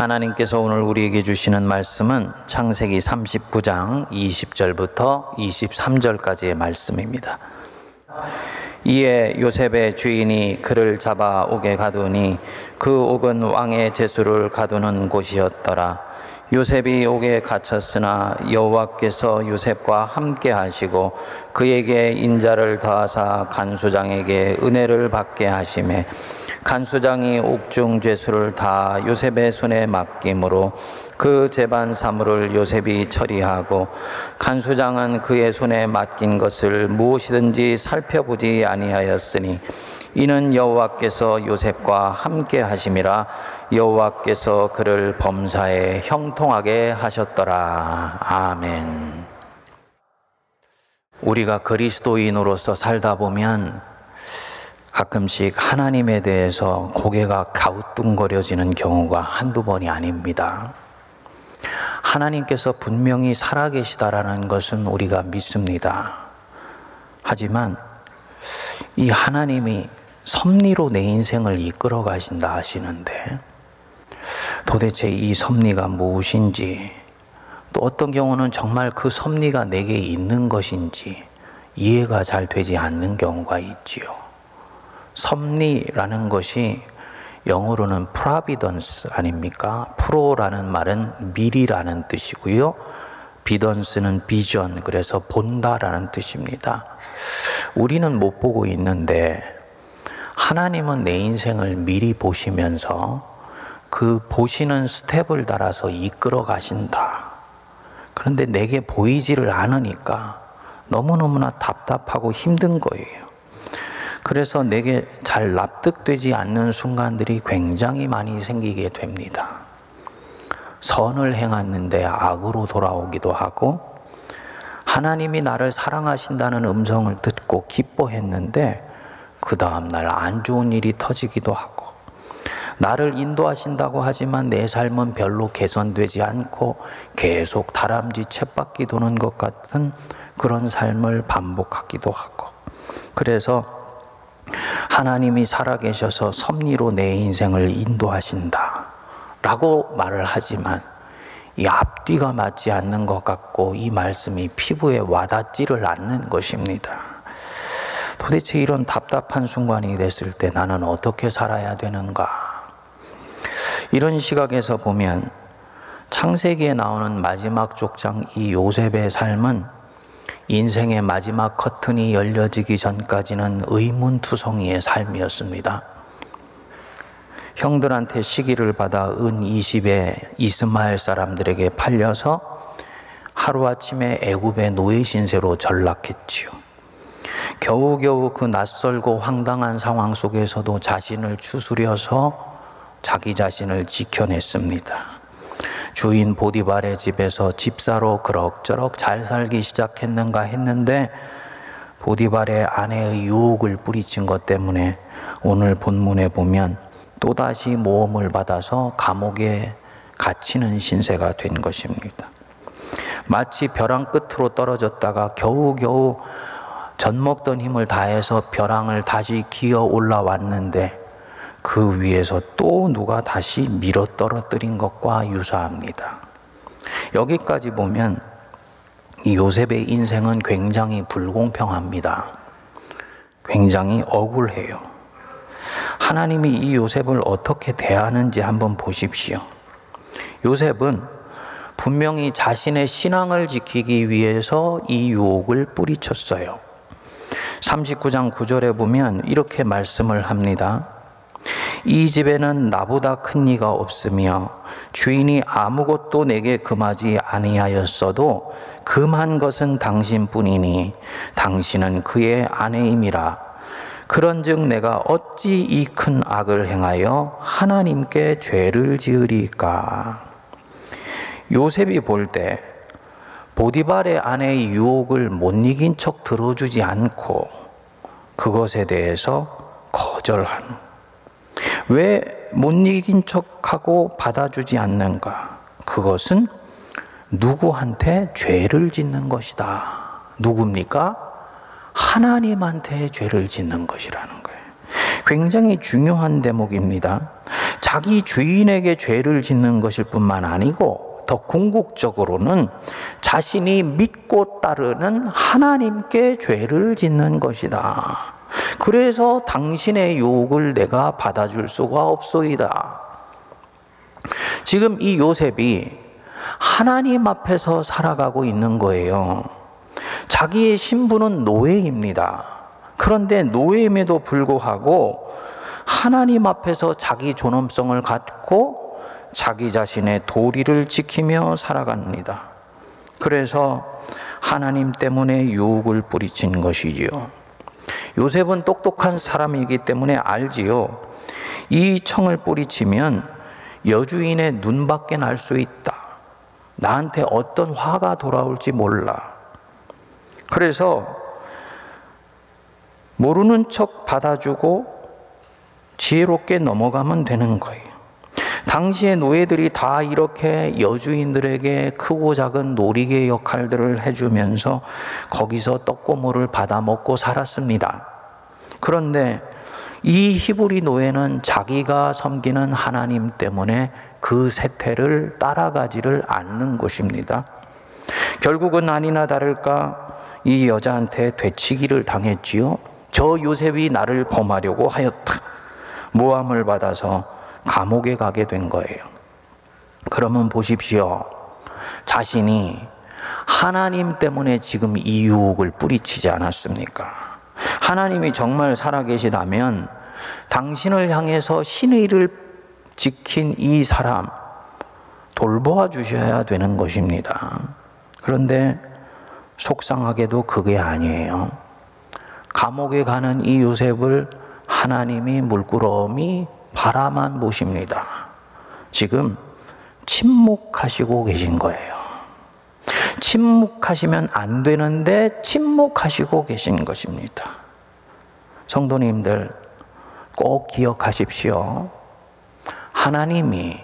하나님께서 오늘 우리에게 주시는 말씀은 창세기 39장 20절부터 23절까지의 말씀입니다. 이에 요셉의 주인이 그를 잡아 옥에 가두니 그 옥은 왕의 제수를 가두는 곳이었더라. 요셉이 옥에 갇혔으나 여호와께서 요셉과 함께 하시고 그에게 인자를 더하사 간수장에게 은혜를 받게 하심에 간수장이 옥중 죄수를 다 요셉의 손에 맡김으로 그 재반 사물을 요셉이 처리하고 간수장은 그의 손에 맡긴 것을 무엇이든지 살펴보지 아니하였으니 이는 여호와께서 요셉과 함께 하심이라 여호와께서 그를 범사에 형통하게 하셨더라 아멘. 우리가 그리스도인으로서 살다 보면 가끔씩 하나님에 대해서 고개가 가우뚱거려지는 경우가 한두 번이 아닙니다. 하나님께서 분명히 살아계시다라는 것은 우리가 믿습니다. 하지만 이 하나님이 섭리로 내 인생을 이끌어 가신다 하시는데 도대체 이 섭리가 무엇인지 또 어떤 경우는 정말 그 섭리가 내게 있는 것인지 이해가 잘 되지 않는 경우가 있지요. 섭리라는 것이 영어로는 providence 아닙니까? 프로라는 말은 미리라는 뜻이고요. 비던스는 비전, 그래서 본다라는 뜻입니다. 우리는 못 보고 있는데 하나님은 내 인생을 미리 보시면서 그 보시는 스텝을 따라서 이끌어 가신다. 그런데 내게 보이지를 않으니까 너무너무나 답답하고 힘든 거예요. 그래서 내게 잘 납득되지 않는 순간들이 굉장히 많이 생기게 됩니다. 선을 행했는데 악으로 돌아오기도 하고, 하나님이 나를 사랑하신다는 음성을 듣고 기뻐했는데, 그 다음날 안 좋은 일이 터지기도 하고, 나를 인도하신다고 하지만 내 삶은 별로 개선되지 않고 계속 다람쥐 쳇바퀴 도는 것 같은 그런 삶을 반복하기도 하고, 그래서 하나님이 살아계셔서 섭리로 내 인생을 인도하신다. 라고 말을 하지만 이 앞뒤가 맞지 않는 것 같고 이 말씀이 피부에 와닿지를 않는 것입니다. 도대체 이런 답답한 순간이 됐을 때 나는 어떻게 살아야 되는가? 이런 시각에서 보면 창세기에 나오는 마지막 족장 이 요셉의 삶은 인생의 마지막 커튼이 열려지기 전까지는 의문투성이의 삶이었습니다. 형들한테 시기를 받아 은 20에 이스마엘 사람들에게 팔려서 하루아침에 애굽의 노예 신세로 전락했지요. 겨우겨우 그 낯설고 황당한 상황 속에서도 자신을 추스려서 자기 자신을 지켜냈습니다. 주인 보디발의 집에서 집사로 그럭저럭 잘 살기 시작했는가 했는데 보디발의 아내의 유혹을 뿌리친 것 때문에 오늘 본문에 보면 또다시 모험을 받아서 감옥에 갇히는 신세가 된 것입니다. 마치 벼랑 끝으로 떨어졌다가 겨우겨우 젖 먹던 힘을 다해서 벼랑을 다시 기어 올라왔는데 그 위에서 또 누가 다시 밀어 떨어뜨린 것과 유사합니다. 여기까지 보면 이 요셉의 인생은 굉장히 불공평합니다. 굉장히 억울해요. 하나님이 이 요셉을 어떻게 대하는지 한번 보십시오. 요셉은 분명히 자신의 신앙을 지키기 위해서 이 유혹을 뿌리쳤어요. 39장 9절에 보면 이렇게 말씀을 합니다. 이 집에는 나보다 큰 이가 없으며 주인이 아무것도 내게 금하지 아니하였어도 금한 것은 당신뿐이니 당신은 그의 아내임이라. 그런즉 내가 어찌 이 큰 악을 행하여 하나님께 죄를 지으리까? 요셉이 볼 때 보디발의 아내의 유혹을 못 이긴 척 들어주지 않고 그것에 대해서 거절하는 왜 못 이긴 척하고 받아주지 않는가? 그것은 누구한테 죄를 짓는 것이다. 누굽니까? 하나님한테 죄를 짓는 것이라는 거예요. 굉장히 중요한 대목입니다. 자기 주인에게 죄를 짓는 것일 뿐만 아니고 더 궁극적으로는 자신이 믿고 따르는 하나님께 죄를 짓는 것이다. 그래서 당신의 유혹을 내가 받아줄 수가 없소이다. 지금 이 요셉이 하나님 앞에서 살아가고 있는 거예요. 자기의 신분은 노예입니다. 그런데 노예임에도 불구하고 하나님 앞에서 자기 존엄성을 갖고 자기 자신의 도리를 지키며 살아갑니다. 그래서 하나님 때문에 유혹을 뿌리친 것이지요. 요셉은 똑똑한 사람이기 때문에 알지요. 이 청을 뿌리치면 여주인의 눈밖에 날 수 있다. 나한테 어떤 화가 돌아올지 몰라. 그래서 모르는 척 받아주고 지혜롭게 넘어가면 되는 거예요. 당시의 노예들이 다 이렇게 여주인들에게 크고 작은 놀이개 역할들을 해주면서 거기서 떡고물을 받아 먹고 살았습니다. 그런데 이 히브리 노예는 자기가 섬기는 하나님 때문에 그 세태를 따라가지를 않는 것입니다. 결국은 아니나 다를까 이 여자한테 되치기를 당했지요. 저 요셉이 나를 범하려고 하였다. 모함을 받아서 감옥에 가게 된 거예요. 그러면 보십시오. 자신이 하나님 때문에 지금 이 유혹을 뿌리치지 않았습니까? 하나님이 정말 살아계시다면 당신을 향해서 신의를 지킨 이 사람 돌보아 주셔야 되는 것입니다. 그런데 속상하게도 그게 아니에요. 감옥에 가는 이 요셉을 하나님이 물끄러미 바라만 보십니다. 지금 침묵하시고 계신 거예요. 침묵하시면 안 되는데 침묵하시고 계신 것입니다. 성도님들 꼭 기억하십시오. 하나님이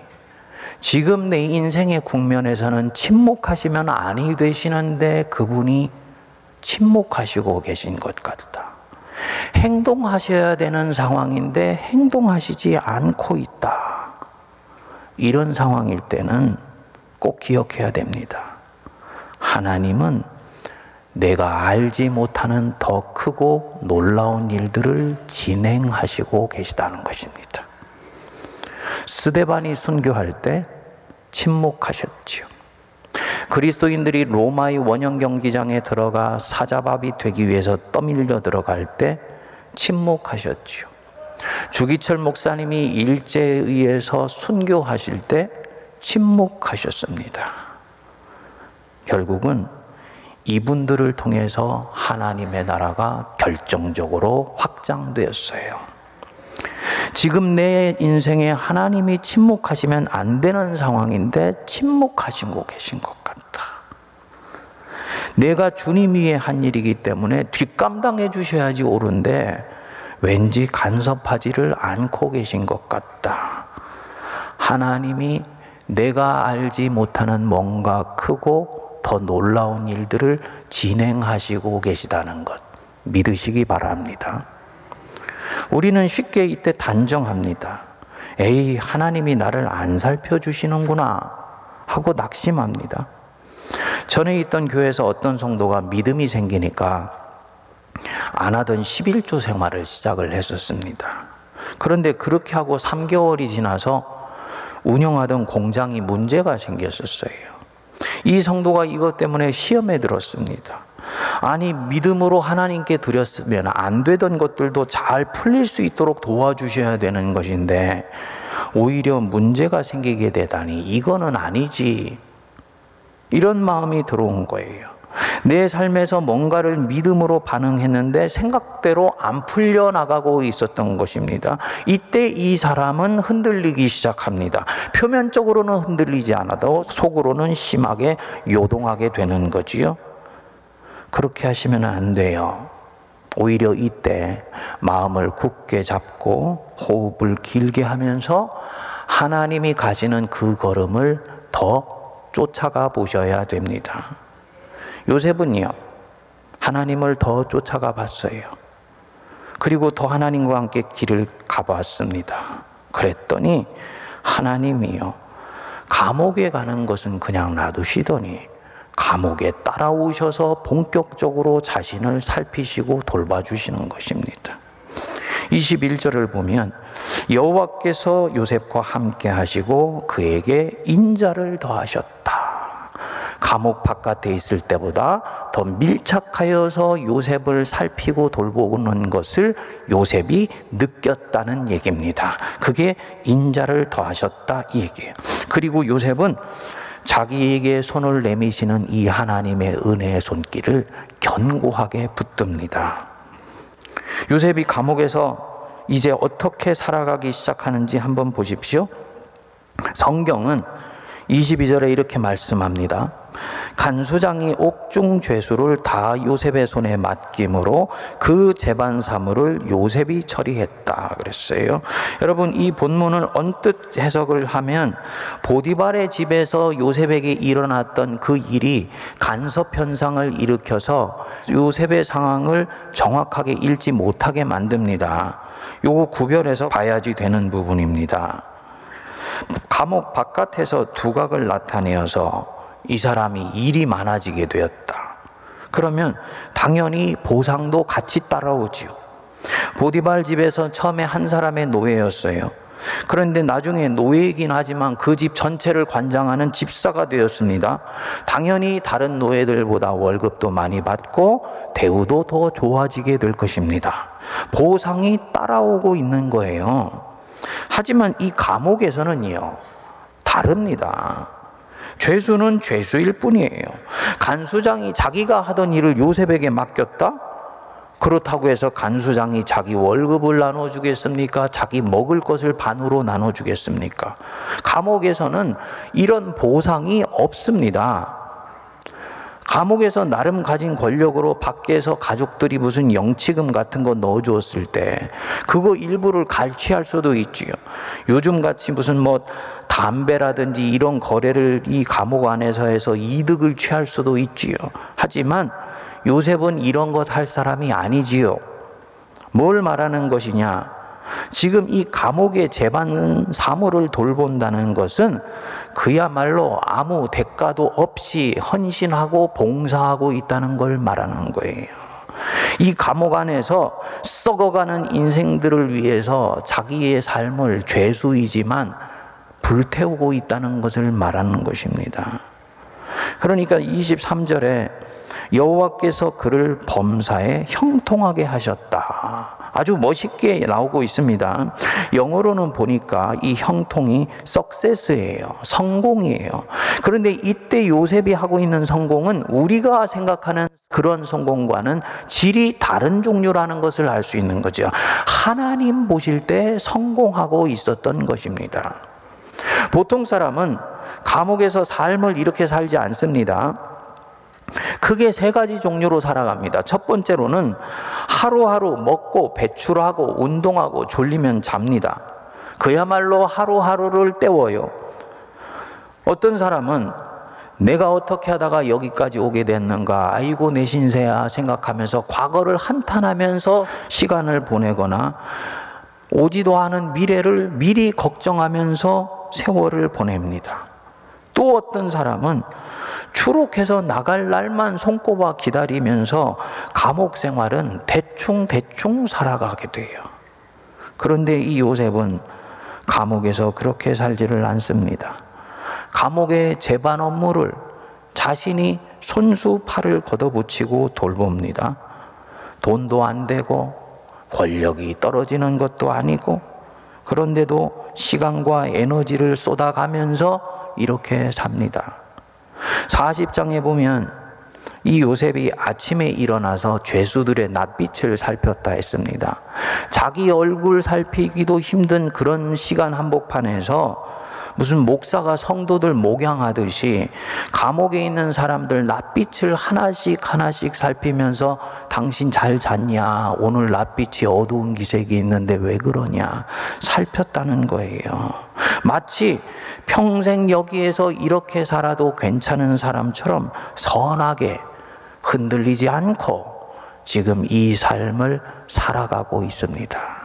지금 내 인생의 국면에서는 침묵하시면 아니 되시는데 그분이 침묵하시고 계신 것 같다. 행동하셔야 되는 상황인데 행동하시지 않고 있다. 이런 상황일 때는 꼭 기억해야 됩니다. 하나님은 내가 알지 못하는 더 크고 놀라운 일들을 진행하시고 계시다는 것입니다. 스데반이 순교할 때 침묵하셨지요. 그리스도인들이 로마의 원형 경기장에 들어가 사자밥이 되기 위해서 떠밀려 들어갈 때 침묵하셨지요. 주기철 목사님이 일제에 의해서 순교하실 때 침묵하셨습니다. 결국은 이분들을 통해서 하나님의 나라가 결정적으로 확장되었어요. 지금 내 인생에 하나님이 침묵하시면 안 되는 상황인데 침묵하시고 계신 것. 내가 주님 위에 한 일이기 때문에 뒷감당해 주셔야지 옳은데 왠지 간섭하지를 않고 계신 것 같다. 하나님이 내가 알지 못하는 뭔가 크고 더 놀라운 일들을 진행하시고 계시다는 것 믿으시기 바랍니다. 우리는 쉽게 이때 단정합니다. 에이, 하나님이 나를 안 살펴주시는구나 하고 낙심합니다. 전에 있던 교회에서 어떤 성도가 믿음이 생기니까 안 하던 11조 생활을 시작을 했었습니다. 그런데 그렇게 하고 3개월이 지나서 운영하던 공장이 문제가 생겼었어요. 이 성도가 이것 때문에 시험에 들었습니다. 아니, 믿음으로 하나님께 드렸으면 안 되던 것들도 잘 풀릴 수 있도록 도와주셔야 되는 것인데, 오히려 문제가 생기게 되다니, 이거는 아니지. 이런 마음이 들어온 거예요. 내 삶에서 뭔가를 믿음으로 반응했는데 생각대로 안 풀려나가고 있었던 것입니다. 이때 이 사람은 흔들리기 시작합니다. 표면적으로는 흔들리지 않아도 속으로는 심하게 요동하게 되는 거지요. 그렇게 하시면 안 돼요. 오히려 이때 마음을 굳게 잡고 호흡을 길게 하면서 하나님이 가지는 그 걸음을 더 쫓아가 보셔야 됩니다. 요셉은요, 하나님을 더 쫓아가 봤어요. 그리고 더 하나님과 함께 길을 가봤습니다. 그랬더니 하나님이요. 감옥에 가는 것은 그냥 놔두시더니 감옥에 따라오셔서 본격적으로 자신을 살피시고 돌봐주시는 것입니다. 21절을 보면 여호와께서 요셉과 함께 하시고 그에게 인자를 더하셨다. 감옥 바깥에 있을 때보다 더 밀착하여서 요셉을 살피고 돌보는 것을 요셉이 느꼈다는 얘기입니다. 그게 인자를 더하셨다 이 얘기예요. 그리고 요셉은 자기에게 손을 내미시는 이 하나님의 은혜의 손길을 견고하게 붙듭니다. 요셉이 감옥에서 이제 어떻게 살아가기 시작하는지 한번 보십시오. 성경은 22절에 이렇게 말씀합니다. 간수장이 옥중 죄수를 다 요셉의 손에 맡김으로 그 재반 사물을 요셉이 처리했다 그랬어요. 여러분 이 본문을 언뜻 해석을 하면 보디발의 집에서 요셉에게 일어났던 그 일이 간섭 현상을 일으켜서 요셉의 상황을 정확하게 읽지 못하게 만듭니다. 요거 구별해서 봐야지 되는 부분입니다. 감옥 바깥에서 두각을 나타내어서 이 사람이 일이 많아지게 되었다. 그러면 당연히 보상도 같이 따라오지요. 보디발 집에서 처음에 한 사람의 노예였어요. 그런데 나중에 노예이긴 하지만 그 집 전체를 관장하는 집사가 되었습니다. 당연히 다른 노예들보다 월급도 많이 받고 대우도 더 좋아지게 될 것입니다. 보상이 따라오고 있는 거예요. 하지만 이 감옥에서는요, 다릅니다. 죄수는 죄수일 뿐이에요. 간수장이 자기가 하던 일을 요셉에게 맡겼다? 그렇다고 해서 간수장이 자기 월급을 나눠주겠습니까? 자기 먹을 것을 반으로 나눠주겠습니까? 감옥에서는 이런 보상이 없습니다. 감옥에서 나름 가진 권력으로 밖에서 가족들이 무슨 영치금 같은 거 넣어주었을 때 그거 일부를 갈취할 수도 있지요. 요즘 같이 무슨 뭐 담배라든지 이런 거래를 이 감옥 안에서 해서 이득을 취할 수도 있지요. 하지만 요셉은 이런 것 할 사람이 아니지요. 뭘 말하는 것이냐? 지금 이 감옥의 재반 사물을 돌본다는 것은 그야말로 아무 대가도 없이 헌신하고 봉사하고 있다는 걸 말하는 거예요. 이 감옥 안에서 썩어가는 인생들을 위해서 자기의 삶을 죄수이지만 불태우고 있다는 것을 말하는 것입니다. 그러니까 23절에 여호와께서 그를 범사에 형통하게 하셨다. 아주 멋있게 나오고 있습니다. 영어로는 보니까 이 형통이 석세스예요. 성공이에요. 그런데 이때 요셉이 하고 있는 성공은 우리가 생각하는 그런 성공과는 질이 다른 종류라는 것을 알 수 있는 거죠. 하나님 보실 때 성공하고 있었던 것입니다. 보통 사람은 감옥에서 삶을 이렇게 살지 않습니다. 크게 세 가지 종류로 살아갑니다. 첫 번째로는 하루하루 먹고 배출하고 운동하고 졸리면 잡니다. 그야말로 하루하루를 때워요. 어떤 사람은 내가 어떻게 하다가 여기까지 오게 됐는가, 아이고 내 신세야 생각하면서 과거를 한탄하면서 시간을 보내거나 오지도 않은 미래를 미리 걱정하면서 세월을 보냅니다. 또 어떤 사람은 추록해서 나갈 날만 손꼽아 기다리면서 감옥 생활은 대충 대충 살아가게 돼요. 그런데 이 요셉은 감옥에서 그렇게 살지를 않습니다. 감옥의 재반 업무를 자신이 손수 팔을 걷어붙이고 돌봅니다. 돈도 안 되고 권력이 떨어지는 것도 아니고 그런데도 시간과 에너지를 쏟아가면서 이렇게 삽니다. 40장에 보면 이 요셉이 아침에 일어나서 죄수들의 낯빛을 살폈다 했습니다. 자기 얼굴 살피기도 힘든 그런 시간 한복판에서 무슨 목사가 성도들 목양하듯이 감옥에 있는 사람들 낯빛을 하나씩 하나씩 살피면서 당신 잘 잤냐? 오늘 낯빛이 어두운 기색이 있는데 왜 그러냐? 살폈다는 거예요. 마치 평생 여기에서 이렇게 살아도 괜찮은 사람처럼 선하게 흔들리지 않고 지금 이 삶을 살아가고 있습니다.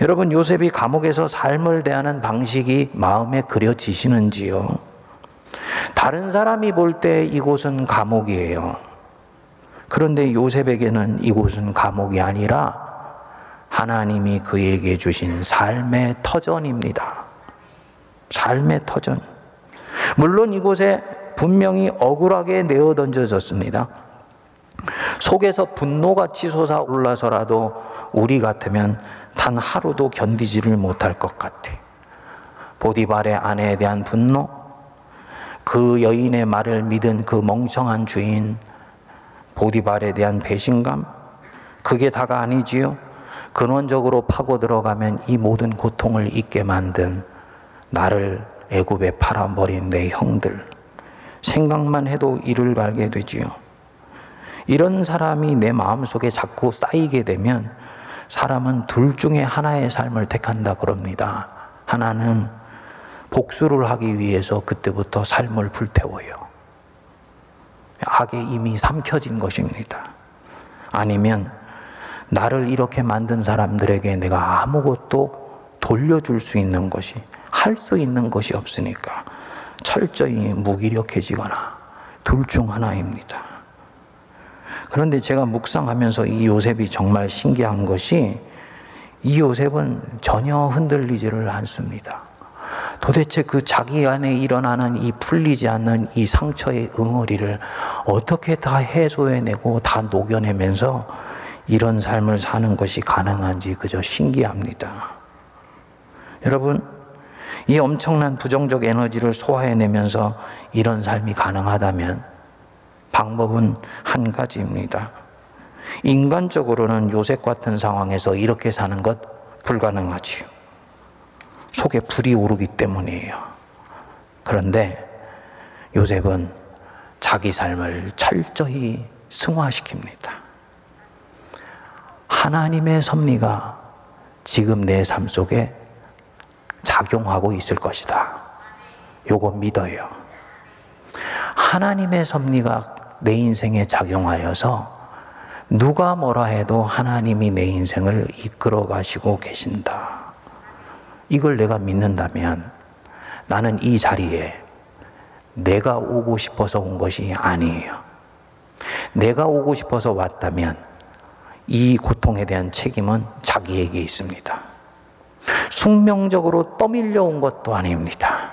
여러분 요셉이 감옥에서 삶을 대하는 방식이 마음에 그려지시는지요? 다른 사람이 볼 때 이곳은 감옥이에요. 그런데 요셉에게는 이곳은 감옥이 아니라 하나님이 그에게 주신 삶의 터전입니다. 삶의 터전. 물론 이곳에 분명히 억울하게 내어 던져졌습니다. 속에서 분노가 치솟아 올라서라도 우리 같으면 단 하루도 견디지를 못할 것 같아. 보디발의 아내에 대한 분노, 그 여인의 말을 믿은 그 멍청한 주인, 보디발에 대한 배신감, 그게 다가 아니지요. 근원적으로 파고 들어가면 이 모든 고통을 잊게 만든 나를 애굽에 팔아버린 내 형들. 생각만 해도 이를 갈게 되지요. 이런 사람이 내 마음속에 자꾸 쌓이게 되면 사람은 둘 중에 하나의 삶을 택한다 그럽니다. 하나는 복수를 하기 위해서 그때부터 삶을 불태워요. 악에 이미 삼켜진 것입니다. 아니면 나를 이렇게 만든 사람들에게 내가 아무것도 돌려줄 수 있는 것이, 할 수 있는 것이 없으니까 철저히 무기력해지거나 둘 중 하나입니다. 그런데 제가 묵상하면서 이 요셉이 정말 신기한 것이 이 요셉은 전혀 흔들리지를 않습니다. 도대체 그 자기 안에 일어나는 이 풀리지 않는 이 상처의 응어리를 어떻게 다 해소해내고 다 녹여내면서 이런 삶을 사는 것이 가능한지 그저 신기합니다. 여러분, 이 엄청난 부정적 에너지를 소화해내면서 이런 삶이 가능하다면 방법은 한 가지입니다. 인간적으로는 요셉 같은 상황에서 이렇게 사는 것 불가능하지요. 속에 불이 오르기 때문이에요. 그런데 요셉은 자기 삶을 철저히 승화시킵니다. 하나님의 섭리가 지금 내 삶 속에 작용하고 있을 것이다. 요거 믿어요. 하나님의 섭리가 내 인생에 작용하여서 누가 뭐라 해도 하나님이 내 인생을 이끌어 가시고 계신다. 이걸 내가 믿는다면 나는 이 자리에 내가 오고 싶어서 온 것이 아니에요. 내가 오고 싶어서 왔다면 이 고통에 대한 책임은 자기에게 있습니다. 숙명적으로 떠밀려 온 것도 아닙니다.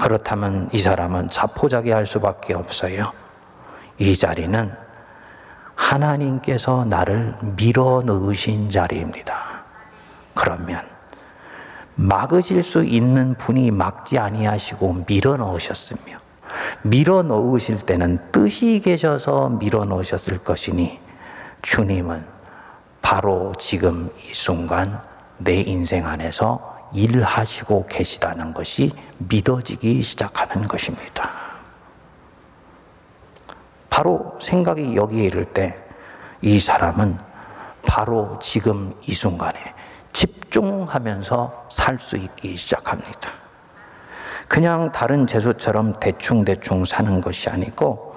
그렇다면 이 사람은 자포자기할 수밖에 없어요. 이 자리는 하나님께서 나를 밀어 넣으신 자리입니다. 그러면 막으실 수 있는 분이 막지 아니하시고 밀어 넣으셨으며 밀어 넣으실 때는 뜻이 계셔서 밀어 넣으셨을 것이니 주님은 바로 지금 이 순간 내 인생 안에서 일하시고 계시다는 것이 믿어지기 시작하는 것입니다. 바로 생각이 여기에 이를 때 이 사람은 바로 지금 이 순간에 집중하면서 살 수 있기 시작합니다. 그냥 다른 재수처럼 대충대충 사는 것이 아니고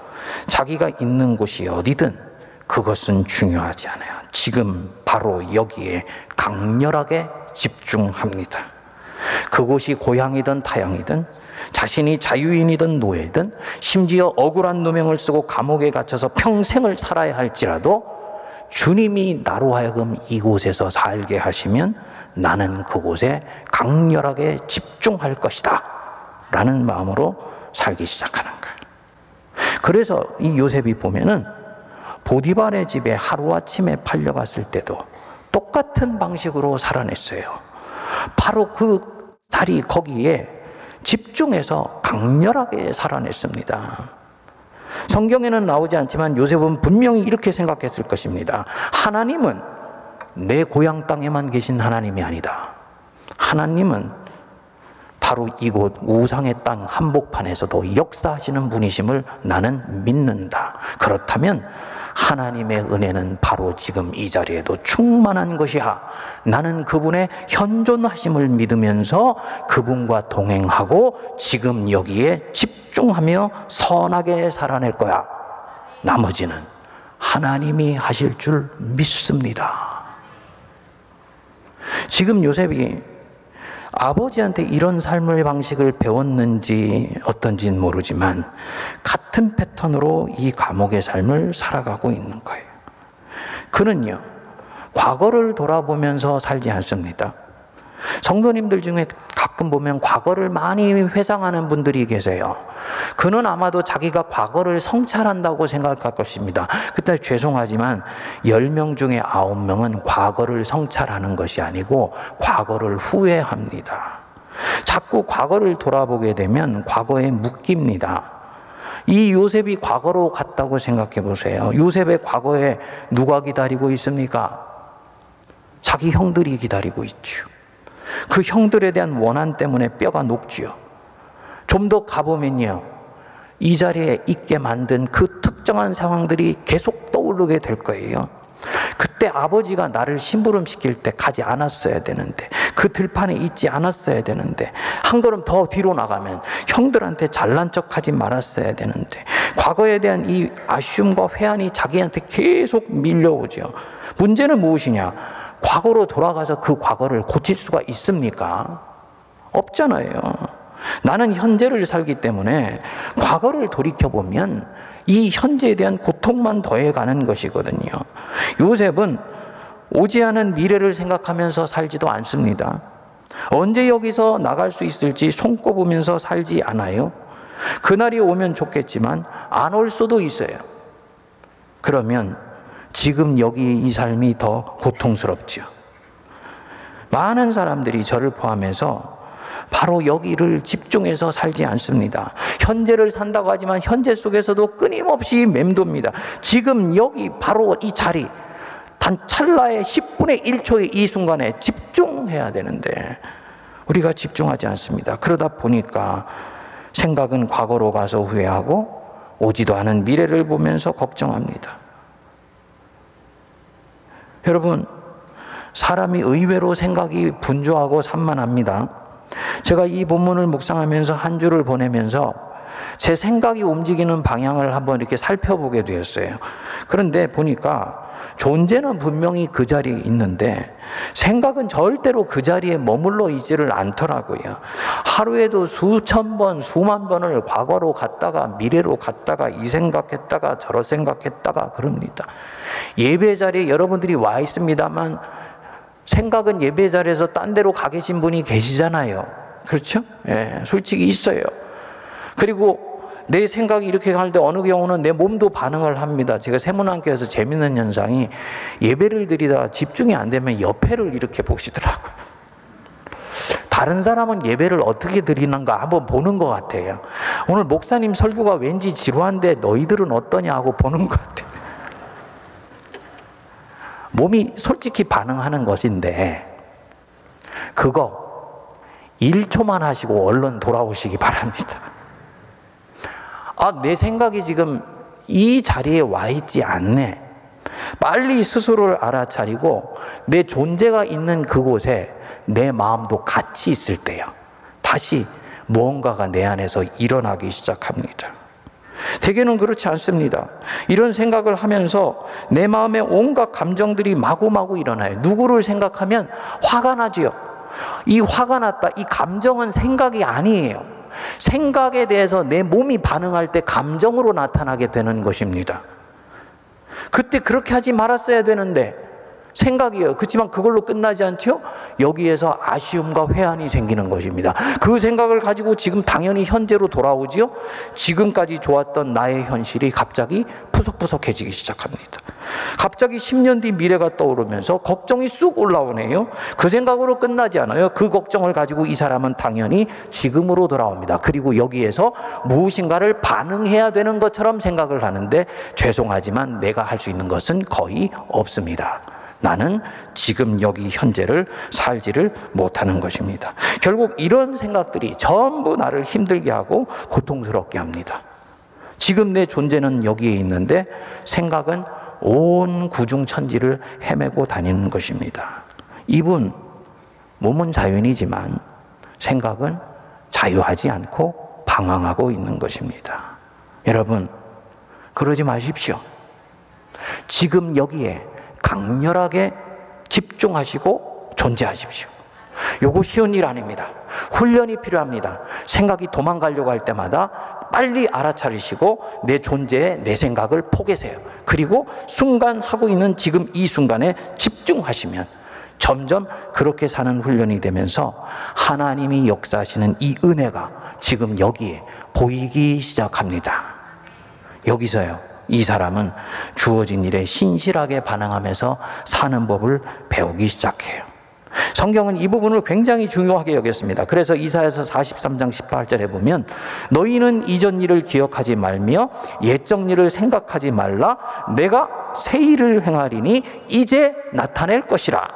자기가 있는 곳이 어디든 그것은 중요하지 않아요. 지금 바로 여기에 강렬하게 집중합니다. 그곳이 고향이든 타향이든 자신이 자유인이든 노예든 심지어 억울한 누명을 쓰고 감옥에 갇혀서 평생을 살아야 할지라도 주님이 나로 하여금 이곳에서 살게 하시면 나는 그곳에 강렬하게 집중할 것이다. 라는 마음으로 살기 시작하는 거예요. 그래서 이 요셉이 보면은 보디발의 집에 하루아침에 팔려갔을 때도 똑같은 방식으로 살아냈어요. 바로 그 자리 거기에 집중해서 강렬하게 살아냈습니다. 성경에는 나오지 않지만 요셉은 분명히 이렇게 생각했을 것입니다. 하나님은 내 고향 땅에만 계신 하나님이 아니다. 하나님은 바로 이곳 우상의 땅 한복판에서도 역사하시는 분이심을 나는 믿는다. 그렇다면 하나님의 은혜는 바로 지금 이 자리에도 충만한 것이야. 나는 그분의 현존하심을 믿으면서 그분과 동행하고 지금 여기에 집중하며 선하게 살아낼 거야. 나머지는 하나님이 하실 줄 믿습니다. 지금 요셉이 아버지한테 이런 삶의 방식을 배웠는지 어떤지는 모르지만 같은 패턴으로 이 감옥의 삶을 살아가고 있는 거예요. 그는요, 과거를 돌아보면서 살지 않습니다. 성도님들 중에 가끔 보면 과거를 많이 회상하는 분들이 계세요. 그는 아마도 자기가 과거를 성찰한다고 생각할 것입니다. 그때 죄송하지만 10명 중에 9명은 과거를 성찰하는 것이 아니고 과거를 후회합니다. 자꾸 과거를 돌아보게 되면 과거에 묶입니다. 이 요셉이 과거로 갔다고 생각해 보세요. 요셉의 과거에 누가 기다리고 있습니까? 자기 형들이 기다리고 있죠. 그 형들에 대한 원한 때문에 뼈가 녹지요. 좀 더 가보면요. 이 자리에 있게 만든 그 특정한 상황들이 계속 떠오르게 될 거예요. 그때 아버지가 나를 심부름 시킬 때 가지 않았어야 되는데, 그 들판에 있지 않았어야 되는데, 한 걸음 더 뒤로 나가면 형들한테 잘난 척 하지 말았어야 되는데, 과거에 대한 이 아쉬움과 회한이 자기한테 계속 밀려오죠. 문제는 무엇이냐? 과거로 돌아가서 그 과거를 고칠 수가 있습니까? 없잖아요. 나는 현재를 살기 때문에 과거를 돌이켜보면 이 현재에 대한 고통만 더해가는 것이거든요. 요셉은 오지 않은 미래를 생각하면서 살지도 않습니다. 언제 여기서 나갈 수 있을지 손꼽으면서 살지 않아요. 그날이 오면 좋겠지만 안 올 수도 있어요. 그러면 지금 여기 이 삶이 더 고통스럽지요. 많은 사람들이 저를 포함해서 바로 여기를 집중해서 살지 않습니다. 현재를 산다고 하지만 현재 속에서도 끊임없이 맴돕니다. 지금 여기 바로 이 자리, 단 찰나의 10분의 1초의 이 순간에 집중해야 되는데 우리가 집중하지 않습니다. 그러다 보니까 생각은 과거로 가서 후회하고 오지도 않은 미래를 보면서 걱정합니다. 여러분, 사람이 의외로 생각이 분주하고 산만합니다. 제가 이 본문을 묵상하면서 한 주를 보내면서 제 생각이 움직이는 방향을 한번 이렇게 살펴보게 되었어요. 그런데 보니까 존재는 분명히 그 자리에 있는데 생각은 절대로 그 자리에 머물러 있지를 않더라고요. 하루에도 수천 번, 수만 번을 과거로 갔다가 미래로 갔다가 이 생각했다가 저러 생각했다가 그럽니다. 예배 자리에 여러분들이 와 있습니다만 생각은 예배 자리에서 딴 데로 가 계신 분이 계시잖아요. 그렇죠? 예, 솔직히 있어요. 그리고 내 생각이 이렇게 할때 어느 경우는 내 몸도 반응을 합니다. 제가 세문안교에서 재밌는 현상이 예배를 드리다가 집중이 안 되면 옆에를 이렇게 보시더라고요. 다른 사람은 예배를 어떻게 드리는가 한번 보는 것 같아요. 오늘 목사님 설교가 왠지 지루한데 너희들은 어떠냐 하고 보는 것 같아요. 몸이 솔직히 반응하는 것인데, 그거 1초만 하시고 얼른 돌아오시기 바랍니다. 아, 내 생각이 지금 이 자리에 와 있지 않네. 빨리 스스로를 알아차리고 내 존재가 있는 그곳에 내 마음도 같이 있을 때요. 다시 무언가가 내 안에서 일어나기 시작합니다. 대개는 그렇지 않습니다. 이런 생각을 하면서 내 마음에 온갖 감정들이 마구마구 일어나요. 누구를 생각하면 화가 나지요. 이 화가 났다. 이 감정은 생각이 아니에요. 생각에 대해서 내 몸이 반응할 때 감정으로 나타나게 되는 것입니다. 그때 그렇게 하지 말았어야 되는데 생각이에요. 그렇지만 그걸로 끝나지 않죠? 여기에서 아쉬움과 회한이 생기는 것입니다. 그 생각을 가지고 지금 당연히 현재로 돌아오지요? 지금까지 좋았던 나의 현실이 갑자기 푸석푸석해지기 시작합니다. 갑자기 10년 뒤 미래가 떠오르면서 걱정이 쑥 올라오네요. 그 생각으로 끝나지 않아요. 그 걱정을 가지고 이 사람은 당연히 지금으로 돌아옵니다. 그리고 여기에서 무엇인가를 반응해야 되는 것처럼 생각을 하는데 죄송하지만 내가 할 수 있는 것은 거의 없습니다. 나는 지금 여기 현재를 살지를 못하는 것입니다. 결국 이런 생각들이 전부 나를 힘들게 하고 고통스럽게 합니다. 지금 내 존재는 여기에 있는데 생각은 온 구중천지를 헤매고 다니는 것입니다. 이분 몸은 자연이지만 생각은 자유하지 않고 방황하고 있는 것입니다. 여러분, 그러지 마십시오. 지금 여기에 강렬하게 집중하시고 존재하십시오. 요거 쉬운 일 아닙니다. 훈련이 필요합니다. 생각이 도망가려고 할 때마다 빨리 알아차리시고 내 존재에 내 생각을 포개세요. 그리고 순간 하고 있는 지금 이 순간에 집중하시면 점점 그렇게 사는 훈련이 되면서 하나님이 역사하시는 이 은혜가 지금 여기에 보이기 시작합니다. 여기서요. 이 사람은 주어진 일에 신실하게 반응하면서 사는 법을 배우기 시작해요. 성경은 이 부분을 굉장히 중요하게 여겼습니다. 그래서 이사에서 43장 18절에 보면 너희는 이전 일을 기억하지 말며 옛적 일을 생각하지 말라 내가 새 일을 행하리니 이제 나타낼 것이라.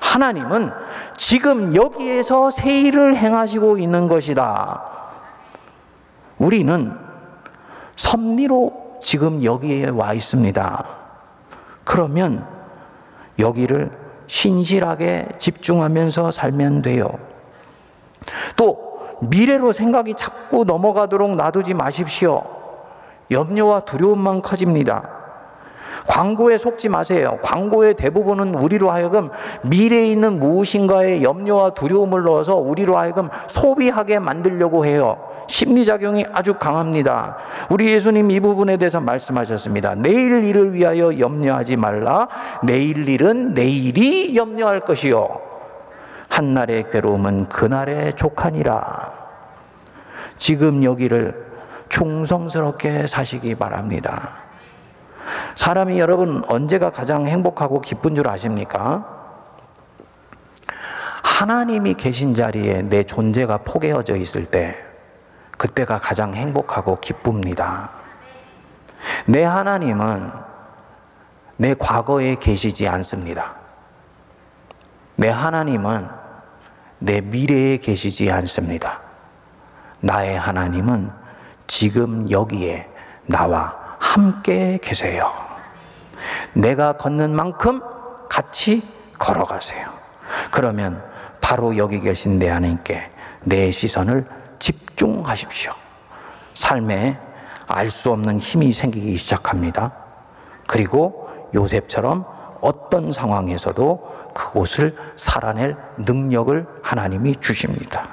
하나님은 지금 여기에서 새 일을 행하시고 있는 것이다. 우리는 섭리로 지금 여기에 와 있습니다. 그러면 여기를 신실하게 집중하면서 살면 돼요. 또 미래로 생각이 자꾸 넘어가도록 놔두지 마십시오. 염려와 두려움만 커집니다. 광고에 속지 마세요. 광고의 대부분은 우리로 하여금 미래에 있는 무엇인가에 염려와 두려움을 넣어서 우리로 하여금 소비하게 만들려고 해요. 심리작용이 아주 강합니다. 우리 예수님 이 부분에 대해서 말씀하셨습니다. 내일 일을 위하여 염려하지 말라. 내일 일은 내일이 염려할 것이요. 한날의 괴로움은 그날의 족하니라. 지금 여기를 충성스럽게 사시기 바랍니다. 사람이 여러분 언제가 가장 행복하고 기쁜 줄 아십니까? 하나님이 계신 자리에 내 존재가 포개어져 있을 때 그때가 가장 행복하고 기쁩니다. 내 하나님은 내 과거에 계시지 않습니다. 내 하나님은 내 미래에 계시지 않습니다. 나의 하나님은 지금 여기에 나와 함께 계세요. 내가 걷는 만큼 같이 걸어가세요. 그러면 바로 여기 계신 내 하나님께 내 시선을 집중하십시오. 삶에 알 수 없는 힘이 생기기 시작합니다. 그리고 요셉처럼 어떤 상황에서도 그곳을 살아낼 능력을 하나님이 주십니다.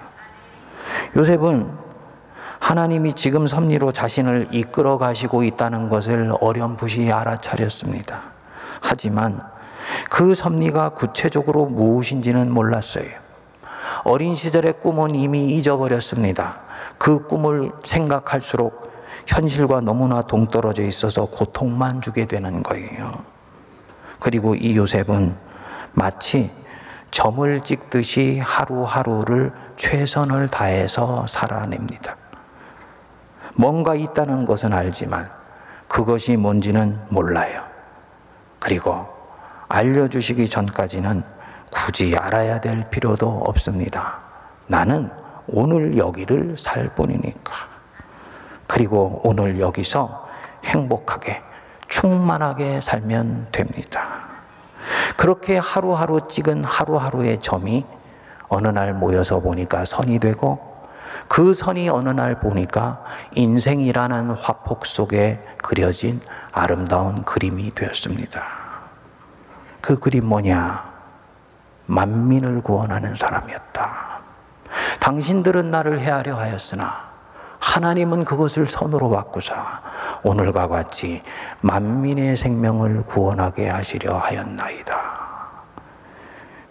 요셉은 하나님이 지금 섭리로 자신을 이끌어 가시고 있다는 것을 어렴풋이 알아차렸습니다. 하지만 그 섭리가 구체적으로 무엇인지는 몰랐어요. 어린 시절의 꿈은 이미 잊어버렸습니다. 그 꿈을 생각할수록 현실과 너무나 동떨어져 있어서 고통만 주게 되는 거예요. 그리고 이 요셉은 마치 점을 찍듯이 하루하루를 최선을 다해서 살아냅니다. 뭔가 있다는 것은 알지만 그것이 뭔지는 몰라요. 그리고 알려주시기 전까지는 굳이 알아야 될 필요도 없습니다. 나는 오늘 여기를 살 뿐이니까. 그리고 오늘 여기서 행복하게, 충만하게 살면 됩니다. 그렇게 하루하루 찍은 하루하루의 점이 어느 날 모여서 보니까 선이 되고 그 선이 어느 날 보니까 인생이라는 화폭 속에 그려진 아름다운 그림이 되었습니다. 그 그림 뭐냐? 만민을 구원하는 사람이었다. 당신들은 나를 헤아려 하였으나 하나님은 그것을 선으로 바꾸사 오늘과 같이 만민의 생명을 구원하게 하시려 하였나이다.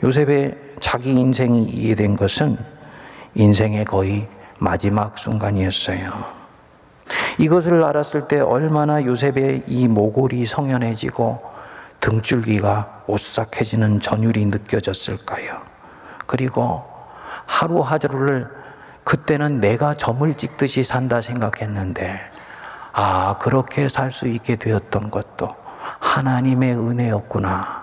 요셉의 자기 인생이 이해된 것은 인생의 거의 마지막 순간이었어요. 이것을 알았을 때 얼마나 요셉의 이 모골이 성연해지고 등줄기가 오싹해지는 전율이 느껴졌을까요? 그리고 하루하루를 그때는 내가 점을 찍듯이 산다 생각했는데, 아, 그렇게 살 수 있게 되었던 것도 하나님의 은혜였구나,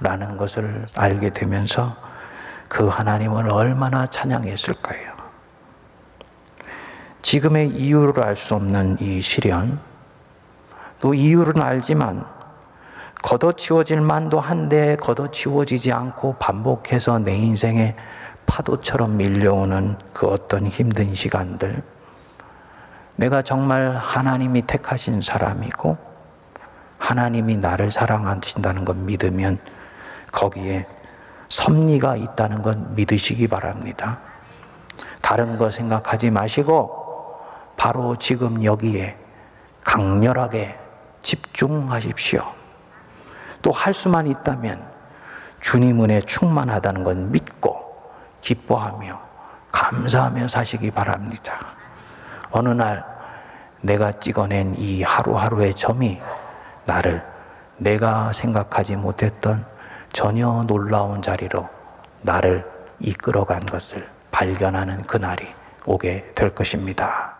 라는 것을 알게 되면서 그 하나님을 얼마나 찬양했을까요? 지금의 이유를 알 수 없는 이 시련, 또 이유는 알지만 걷어치워질 만도 한데 걷어치워지지 않고 반복해서 내 인생에 파도처럼 밀려오는 그 어떤 힘든 시간들. 내가 정말 하나님이 택하신 사람이고 하나님이 나를 사랑하신다는 걸 믿으면 거기에 섭리가 있다는 건 믿으시기 바랍니다. 다른 거 생각하지 마시고 바로 지금 여기에 강렬하게 집중하십시오. 또 할 수만 있다면 주님 은혜 충만하다는 건 믿고 기뻐하며 감사하며 사시기 바랍니다. 어느 날 내가 찍어낸 이 하루하루의 점이 나를 내가 생각하지 못했던 전혀 놀라운 자리로 나를 이끌어간 것을 발견하는 그날이 오게 될 것입니다.